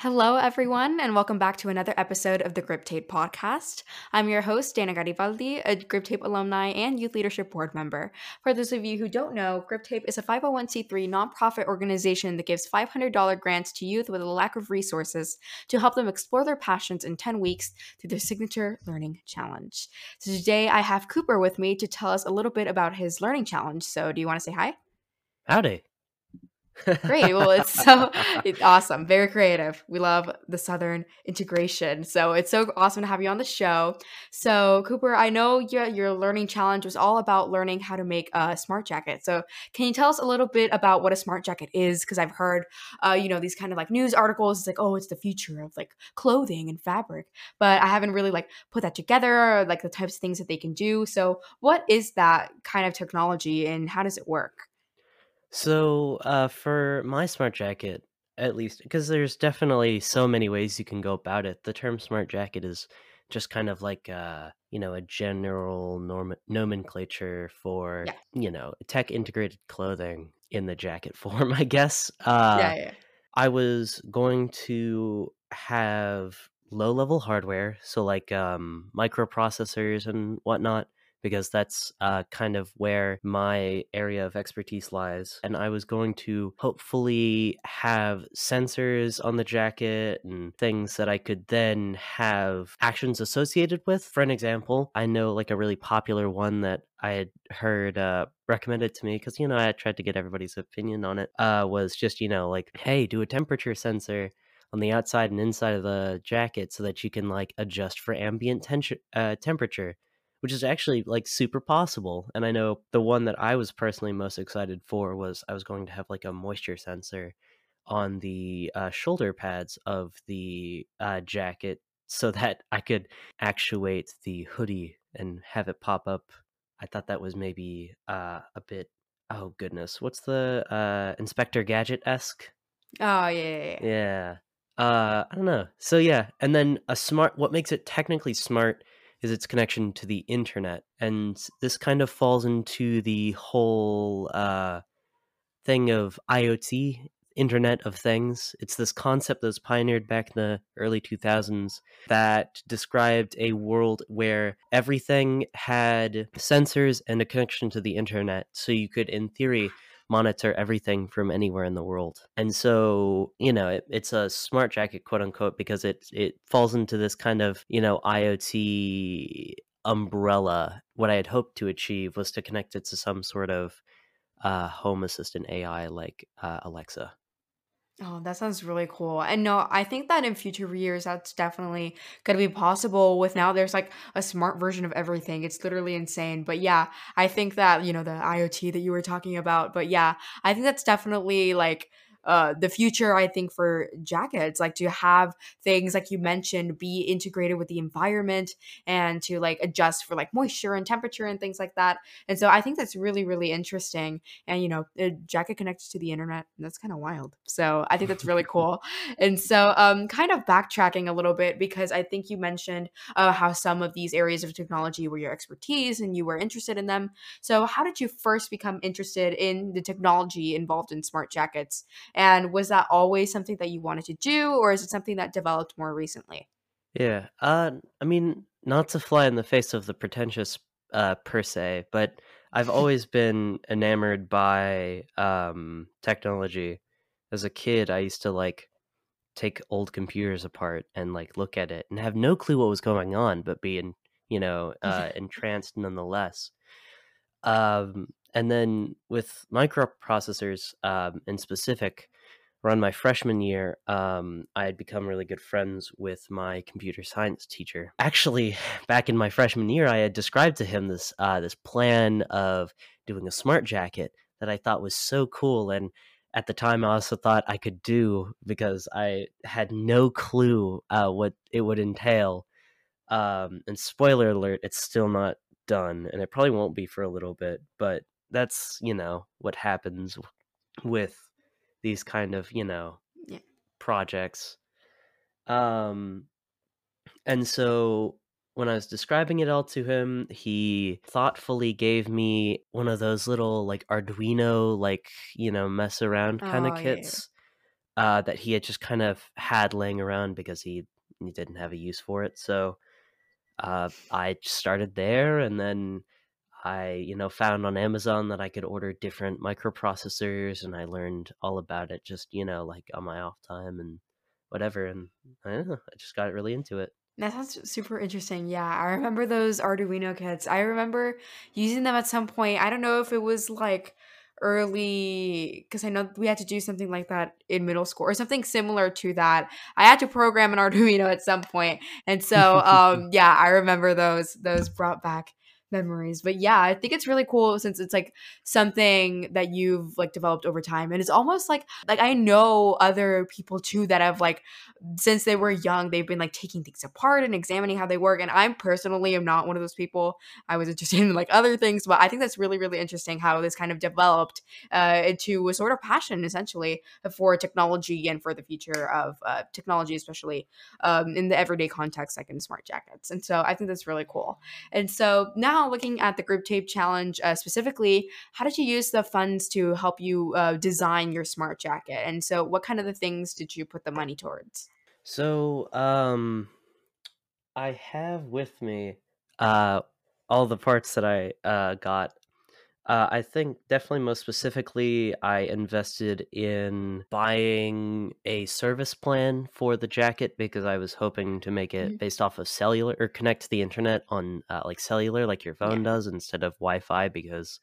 Hello, everyone, and welcome back to another episode of the Grip Tape podcast. I'm your host, Dana Garibaldi, a Grip Tape alumni and youth leadership board member. For those of you who don't know, Grip Tape is a 501c3 nonprofit organization that gives $500 grants to youth with a lack of resources to help them explore their passions in 10 weeks through their signature learning challenge. So today I have Cooper with me to tell us a little bit about his learning challenge. So, do you want to say hi? Howdy. Great. Well, it's so it's awesome. Very creative. We love the Southern integration. So it's so awesome to have you on the show. So Cooper, I know your your learning challenge was all about learning how to make a smart jacket. So can you tell us a little bit about what a smart jacket is? Because I've heard, uh, you know, these kind of like news articles. It's like, oh, it's the future of like clothing and fabric, but I haven't really like put that together, or, like the types of things that they can do. So what is that kind of technology and how does it work? So, uh, for my smart jacket, at least, because there's definitely so many ways you can go about it. The term smart jacket is just kind of like, uh, you know, a general norm- nomenclature for, Yeah. you know, tech integrated clothing in the jacket form, I guess. Uh, Yeah, yeah. I was going to have low level hardware, so like um, microprocessors and whatnot, because that's uh, kind of where my area of expertise lies. And I was going to hopefully have sensors on the jacket and things that I could then have actions associated with. For an example, I know like a really popular one that I had heard uh, recommended to me because you know I tried to get everybody's opinion on it. Uh, was just you know like, hey, do a temperature sensor on the outside and inside of the jacket so that you can like adjust for ambient tension, uh, temperature, which is actually like super possible. And I know the one that I was personally most excited for was I was going to have like a moisture sensor on the uh, shoulder pads of the uh, jacket so that I could actuate the hoodie and have it pop up. I thought that was maybe uh, a bit. Oh goodness, what's the uh, Inspector Gadget esque? Oh, yeah, yeah, yeah. Yeah. Uh, I don't know. So yeah, and then a smart. What makes it technically smart is its connection to the internet, and this kind of falls into the whole uh thing of IoT, Internet of Things. It's this concept that was pioneered back in the early 2000s that described a world where everything had sensors and a connection to the internet. So you could, in theory, monitor everything from anywhere in the world. And so, you know, it, it's a smart jacket, quote unquote, because it it falls into this kind of, you know, IoT umbrella. What I had hoped to achieve was to connect it to some sort of uh, home assistant AI like uh, Alexa. Oh, that sounds really cool. And no, I think that in future years, that's definitely going to be possible with now there's like a smart version of everything. It's literally insane. But yeah, I think that, you know, the IoT that you were talking about, but yeah, I think that's definitely like uh, the future, I think, for jackets, like to have things like you mentioned be integrated with the environment and to like adjust for like moisture and temperature and things like that. And so I think that's really, really interesting. And you know, a jacket connected to the internet, that's kind of wild. So I think that's really cool. And so, um, kind of backtracking a little bit because I think you mentioned uh, how some of these areas of technology were your expertise and you were interested in them. So, how did you first become interested in the technology involved in smart jackets? And was that always something that you wanted to do, or is it something that developed more recently? Yeah. Uh, I mean, not to fly in the face of the pretentious uh, per se, but I've always been enamored by um, technology. As a kid, I used to like take old computers apart and like look at it and have no clue what was going on, but be in, you know, uh, entranced nonetheless. Um, and then with microprocessors um, in specific, around my freshman year, um, I had become really good friends with my computer science teacher. Actually, back in my freshman year, I had described to him this uh, this plan of doing a smart jacket that I thought was so cool, and at the time, I also thought I could do because I had no clue uh, what it would entail. Um, and spoiler alert, it's still not done, and it probably won't be for a little bit. But that's you know what happens with these kind of you know Yeah. projects um and so when i was describing it all to him he thoughtfully gave me one of those little like arduino like you know mess around kind Oh, of yeah. yeah. kits uh, that he had just kind of had laying around because he he didn't have a use for it. So uh, I started there, and then I you know found on Amazon that I could order different microprocessors, and I learned all about it just you know like on my off time and whatever, and I don't know, I just got really into it. That sounds super interesting. Yeah, I remember those Arduino kits. I remember using them at some point. I don't know if it was like early because I know we had to do something like that in middle school or something similar to that. I had to program an Arduino at some point. And so um yeah, I remember those those brought back memories. But yeah, I think it's really cool since it's like something that you've like developed over time. And it's almost like like I know other people too that have like since they were young, they've been like taking things apart and examining how they work. And I'm personally am not one of those people. I was interested in like other things, but I think that's really, really interesting how this kind of developed uh, into a sort of passion essentially for technology and for the future of uh, technology, especially um, in the everyday context, like in smart jackets. And so I think that's really cool. And so now looking at the Grip Tape challenge uh, specifically, how did you use the funds to help you uh, design your smart jacket? And so what kind of the things did you put the money towards? So, um, I have with me uh all the parts that I uh got. Uh, I think definitely most specifically, I invested in buying a service plan for the jacket because I was hoping to make it Mhm. based off of cellular or connect to the internet on uh, like cellular, like your phone Yeah. does, instead of Wi-Fi because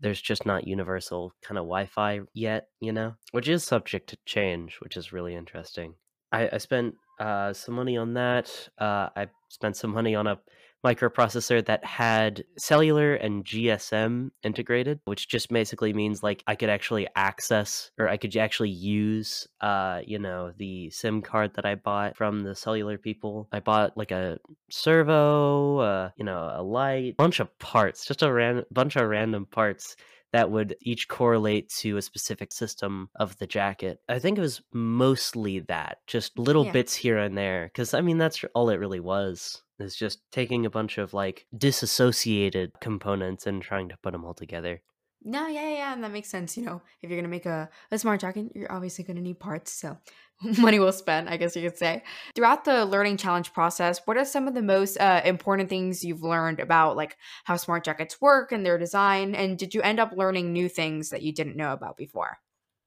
there's just not universal kind of Wi-Fi yet, you know, which is subject to change, which is really interesting. I, I spent uh, some money on that. Uh, I spent some money on a microprocessor that had cellular and GSM integrated, which just basically means like I could actually access or I could actually use, uh, you know, the SIM card that I bought from the cellular people. I bought like a servo, uh, you know, a light, bunch of parts, just a ran- bunch of random parts that would each correlate to a specific system of the jacket. I think it was mostly that, just little Yeah. bits here and there. Because, I mean, that's all it really was, is just taking a bunch of like disassociated components and trying to put them all together. No, yeah, yeah, yeah, and that makes sense. You know, if you're gonna make a, a smart jacket, you're obviously gonna need parts. So money well spent, I guess you could say. Throughout the learning challenge process, what are some of the most uh, important things you've learned about like how smart jackets work and their design? And did you end up learning new things that you didn't know about before?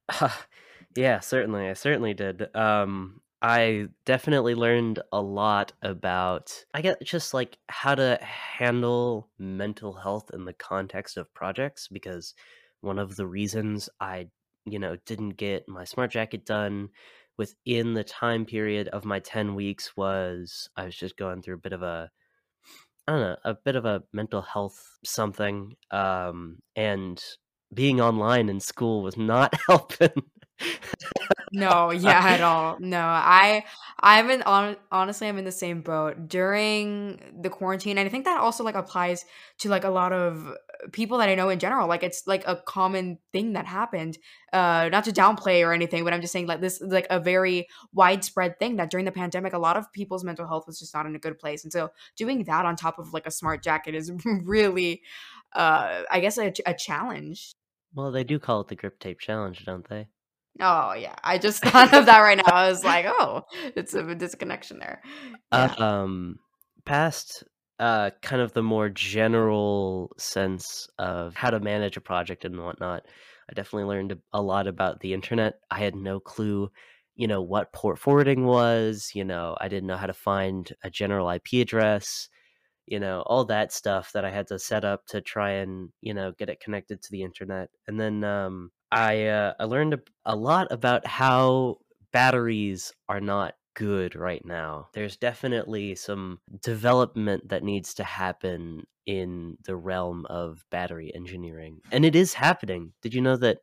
yeah, certainly. I certainly did. Um, I definitely learned a lot about, I guess, just like how to handle mental health in the context of projects. Because one of the reasons I, you know, didn't get my smart jacket done within the time period of my 10 weeks was I was just going through a bit of a, I don't know, a bit of a mental health something. Um, and being online in school was not helping. No, yeah, at all. No, I I'm in hon honestly, I'm in the same boat during the quarantine, and I think that also, like, applies to, like, a lot of people that I know in general, like, it's, like, a common thing that happened, uh, not to downplay or anything, but I'm just saying, like, this is, like, a very widespread thing that during the pandemic, a lot of people's mental health was just not in a good place, and so doing that on top of, like, a smart jacket is really, uh, I guess, a a challenge. well, they do call it the grip tape challenge, don't they? Oh, yeah. I just thought of that right now. I was like, "Oh, it's a disconnection there." Yeah. Um, past uh, kind of the more general sense of how to manage a project and whatnot, I definitely learned a lot about the internet. I had no clue, you know, what port forwarding was. You know, I didn't know how to find a general IP address. You know, all that stuff that I had to set up to try and you know get it connected to the internet. And then um, I uh, I learned a, a lot about how batteries are not good right now. There's definitely some development that needs to happen in the realm of battery engineering. And it is happening. Did you know that?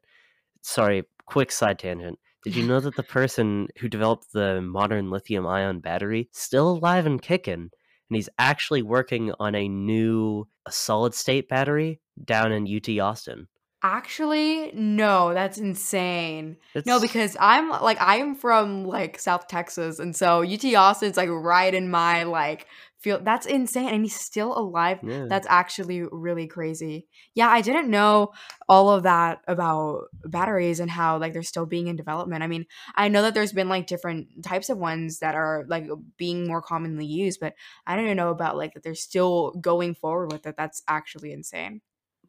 Sorry, quick side tangent. Did you know that the person who developed the modern lithium ion battery still alive and kicking? And he's actually working on a new solid state battery down in UT Austin. Actually, no, that's insane. No, because I'm like I'm from like South Texas, and so UT Austin's like right in my like feel. That's insane, and he's still alive. yeah. That's actually really crazy. Yeah, I didn't know all of that about batteries and how like they're still being in development. I mean, I know that there's been like different types of ones that are like being more commonly used, but I didn't know about like that they're still going forward with it. That's actually insane.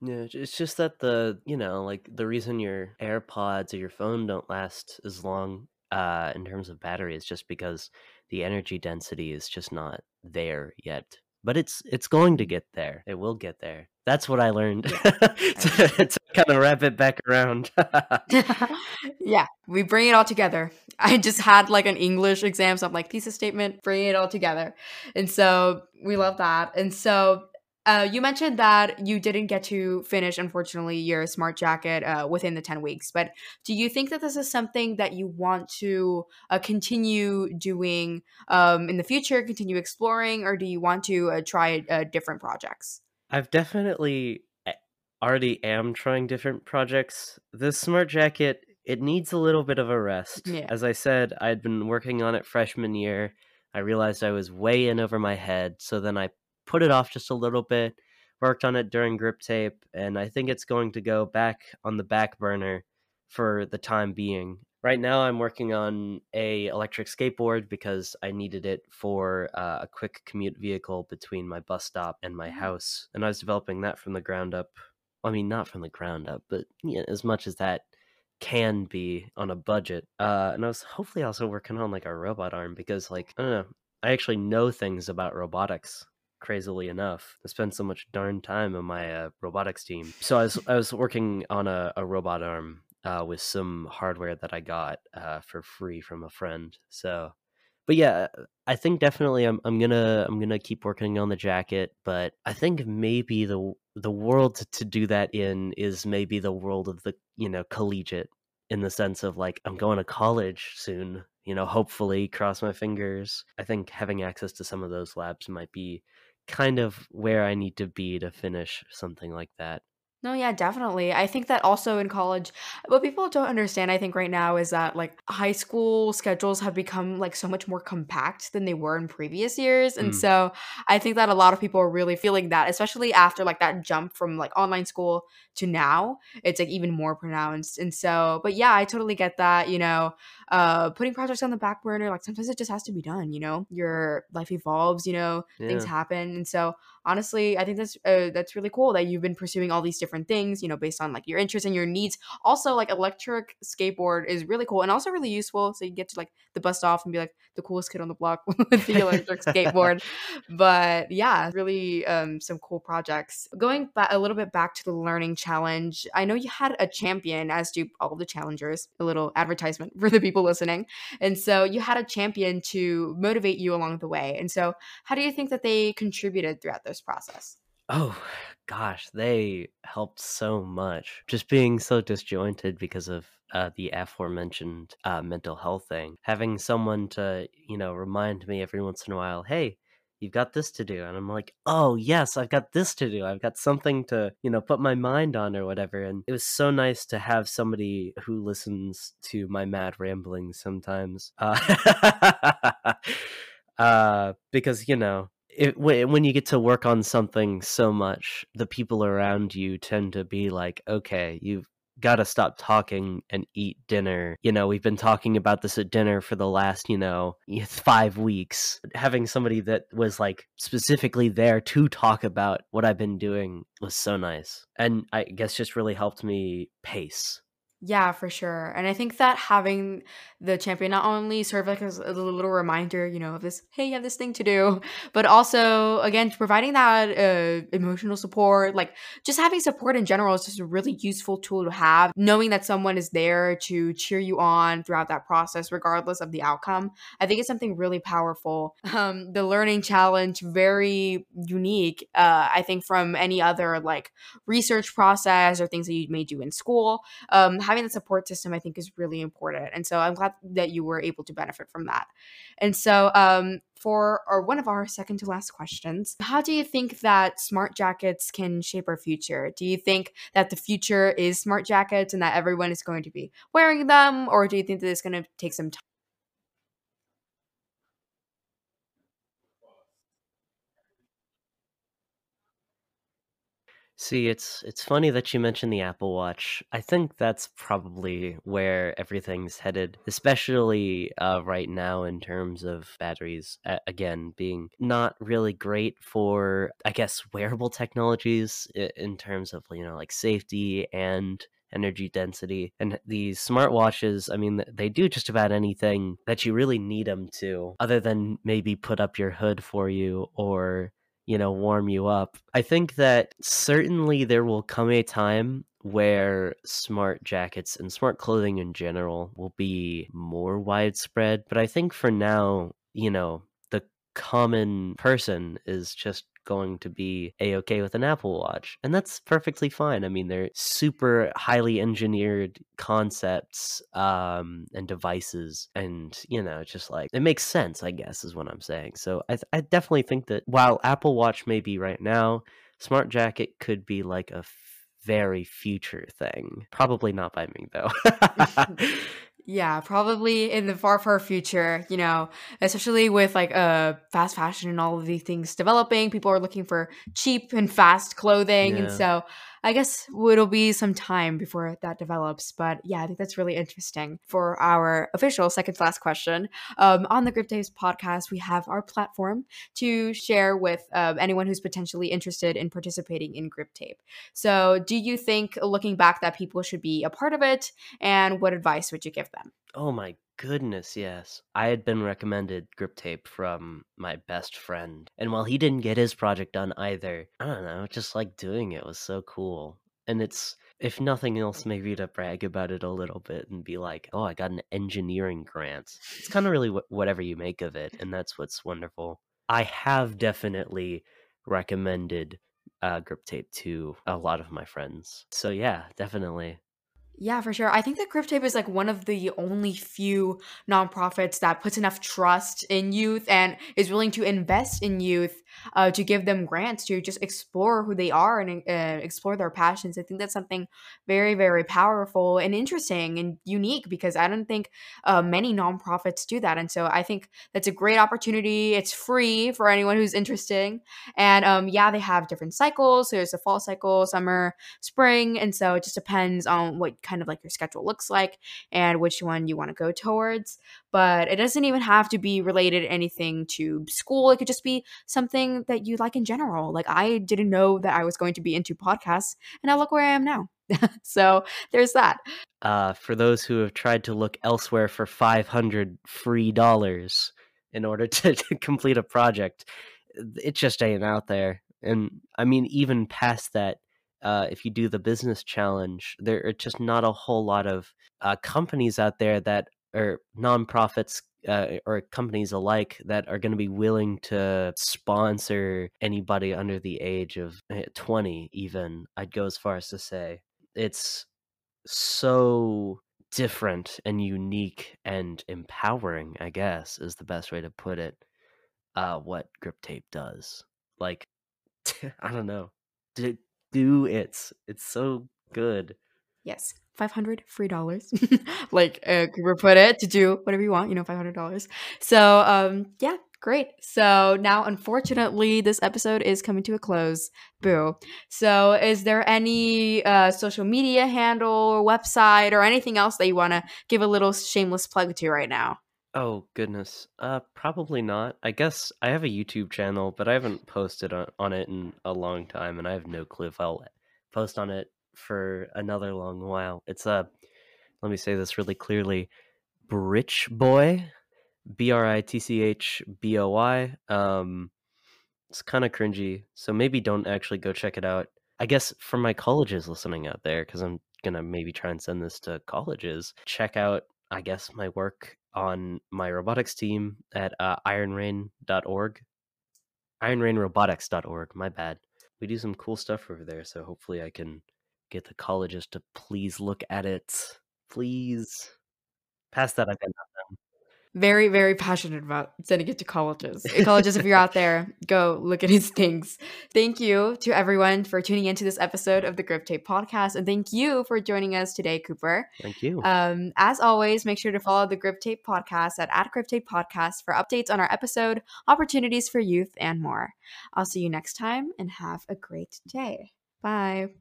Yeah, it's just that the, you know, like the reason your AirPods or your phone don't last as long uh in terms of battery is just because the energy density is just not there yet. But it's it's going to get there. It will get there. That's what I learned Yeah, to, to kind of wrap it back around. yeah, we bring it all together. I just had like an English exam, so I'm like thesis statement, bring it all together, and so we love that. And so uh, you mentioned that you didn't get to finish, unfortunately, your smart jacket uh, within the ten weeks. But do you think that this is something that you want to uh, continue doing um, in the future, continue exploring, or do you want to uh, try uh, different projects? I've definitely already am trying different projects. This smart jacket, it needs a little bit of a rest. Yeah. As I said, I'd been working on it freshman year. I realized I was way in over my head, so then I put it off just a little bit, worked on it during grip tape, and I think it's going to go back on the back burner for the time being. Right now I'm working on a electric skateboard because I needed it for uh, a quick commute vehicle between my bus stop and my Mm. house, and I was developing that from the ground up. I mean, not from the ground up, but yeah, as much as that can be on a budget. Uh, and I was hopefully also working on like a robot arm because, like, I don't know, I actually know things about robotics. Crazily enough, I spent so much darn time on my uh, robotics team. So I was I was working on a, a robot arm uh, with some hardware that I got uh, for free from a friend. So, but yeah, I think definitely I'm I'm gonna I'm gonna keep working on the jacket. But I think maybe the the world to do that in is maybe the world of the you know collegiate in the sense of like I'm going to college soon. You know, hopefully, cross my fingers. I think having access to some of those labs might be kind of where I need to be to finish something like that. No, yeah, definitely. I think that also in college, what people don't understand, I think right now is that like high school schedules have become like so much more compact than they were in previous years. And Mm, so I think that a lot of people are really feeling that, especially after like that jump from like online school to now, it's like even more pronounced. And so, but yeah, I totally get that, you know, uh putting projects on the back burner, like sometimes it just has to be done, you know. Your life evolves, you know, things yeah, happen. And so honestly, I think that's uh, that's really cool that you've been pursuing all these different things, you know, based on like your interests and your needs. Also, like electric skateboard is really cool and also really useful. So you get to like the bust off and be like the coolest kid on the block with the electric skateboard. But yeah, really um, some cool projects. Going back a little bit back to the learning challenge, I know you had a champion, as do all the challengers. A little advertisement for the people listening, and so you had a champion to motivate you along the way. And so how do you think that they contributed throughout this process? Oh gosh, they helped so much. Just being so disjointed because of uh, the aforementioned uh, mental health thing. Having someone to, you know, remind me every once in a while, hey, you've got this to do. And I'm like, oh, yes, I've got this to do. I've got something to, you know, put my mind on or whatever. And it was so nice to have somebody who listens to my mad ramblings sometimes. Uh, uh, because, you know, it, whe- when you get to work on something so much, the people around you tend to be like, okay, you've got to stop talking and eat dinner. You know, we've been talking about this at dinner for the last, you know, five weeks. Having somebody that was like specifically there to talk about what I've been doing was so nice. And I guess just really helped me pace. Yeah, for sure. And I think that having the champion not only serve like as a little reminder, you know, of this, hey, you have this thing to do, but also again providing that uh, emotional support, like just having support in general is just a really useful tool to have. Knowing that someone is there to cheer you on throughout that process, regardless of the outcome, I think it's something really powerful. Um, the learning challenge, very unique. Uh, I think from any other like research process or things that you may do in school um, having the support system, I think, is really important. And so I'm glad that you were able to benefit from that. And so, um, for or one of our second to last questions, how do you think that smart jackets can shape our future? Do you think that the future is smart jackets and that everyone is going to be wearing them, or do you think that it's going to take some time? See, it's it's funny that you mentioned the Apple Watch. I think that's probably where everything's headed, especially uh, right now in terms of batteries. A- again, being not really great for, I guess, wearable technologies in terms of you know like safety and energy density. And these smartwatches, I mean, they do just about anything that you really need them to, other than maybe put up your hood for you or you know, warm you up. I think that certainly there will come a time where smart jackets and smart clothing in general will be more widespread. But I think for now, you know, the common person is just going to be a okay with an Apple Watch, and that's perfectly fine. I mean, they're super highly engineered concepts um, and devices, and you know, just like it makes sense. I guess is what I'm saying. So I, th- I definitely think that while Apple Watch may be right now, Smart Jacket could be like a f- very future thing. Probably not by me though. Yeah, probably in the far, far future, you know, especially with like uh fast fashion and all of these things developing, people are looking for cheap and fast clothing. And yeah. so I guess it'll be some time before that develops. But yeah, I think that's really interesting. For our official second to last question, um, on the Grip Tapes podcast, we have our platform to share with um, anyone who's potentially interested in participating in Grip Tape. So, do you think, looking back, that people should be a part of it? And what advice would you give them? Oh my goodness, yes. I had been recommended grip tape from my best friend. And while he didn't get his project done either, I don't know, just like doing it was so cool. And it's, if nothing else, maybe to brag about it a little bit and be like, oh, I got an engineering grant. It's kind of really wh- whatever you make of it. And that's what's wonderful. I have definitely recommended uh, grip tape to a lot of my friends. So yeah, definitely. Yeah, for sure. I think that Grip Tape is like one of the only few nonprofits that puts enough trust in youth and is willing to invest in youth uh, to give them grants to just explore who they are and uh, explore their passions. I think that's something very, very powerful and interesting and unique because I don't think uh, many nonprofits do that. And so I think that's a great opportunity. It's free for anyone who's interested. And um, yeah, they have different cycles. So there's a fall cycle, summer, spring. And so it just depends on what kind of like your schedule looks like and which one you want to go towards. But it doesn't even have to be related anything to school. It could just be something that you like in general. Like I didn't know that I was going to be into podcasts, and now look where I am now. so there's that. Uh, for those who have tried to look elsewhere for 500 free dollars in order to, to complete a project, it just ain't out there. And I mean, even past that, uh, if you do the business challenge, there are just not a whole lot of uh, companies out there that are nonprofits uh, or companies alike that are going to be willing to sponsor anybody under the age of eh, 20 even i'd go as far as to say. It's so different and unique and empowering i guess is the best way to put it uh what grip tape does. Like i don't know. Do, do it it's so good Yes, 500 free dollars. like uh, Cooper put it to do whatever you want, you know, $500. So, um, yeah, great. So now, unfortunately, this episode is coming to a close. Boo. So, is there any uh, social media handle or website or anything else that you want to give a little shameless plug to right now? Oh goodness. Uh probably not. I guess I have a YouTube channel, but I haven't posted on, on it in a long time and I have no clue if I'll post on it for another long while. It's a let me say this really clearly. Britch Boy. B R I T C H B O Y. Um it's kind of cringy, so maybe don't actually go check it out. I guess for my colleges listening out there, because I'm gonna maybe try and send this to colleges, check out, I guess, my work on my robotics team at uh, ironrain.org. Ironrainrobotics.org, my bad. We do some cool stuff over there, so hopefully I can get the colleges to please look at it. Please. Past that, I've got nothing. Very, very passionate about sending it to colleges. Colleges, if you're out there, go look at his things. Thank you to everyone for tuning into this episode of the Grip Tape podcast. And thank you for joining us today, Cooper. Thank you. Um, as always, make sure to follow the Grip Tape podcast at, at Grip Tape Podcast for updates on our episode, opportunities for youth, and more. I'll see you next time and have a great day. Bye.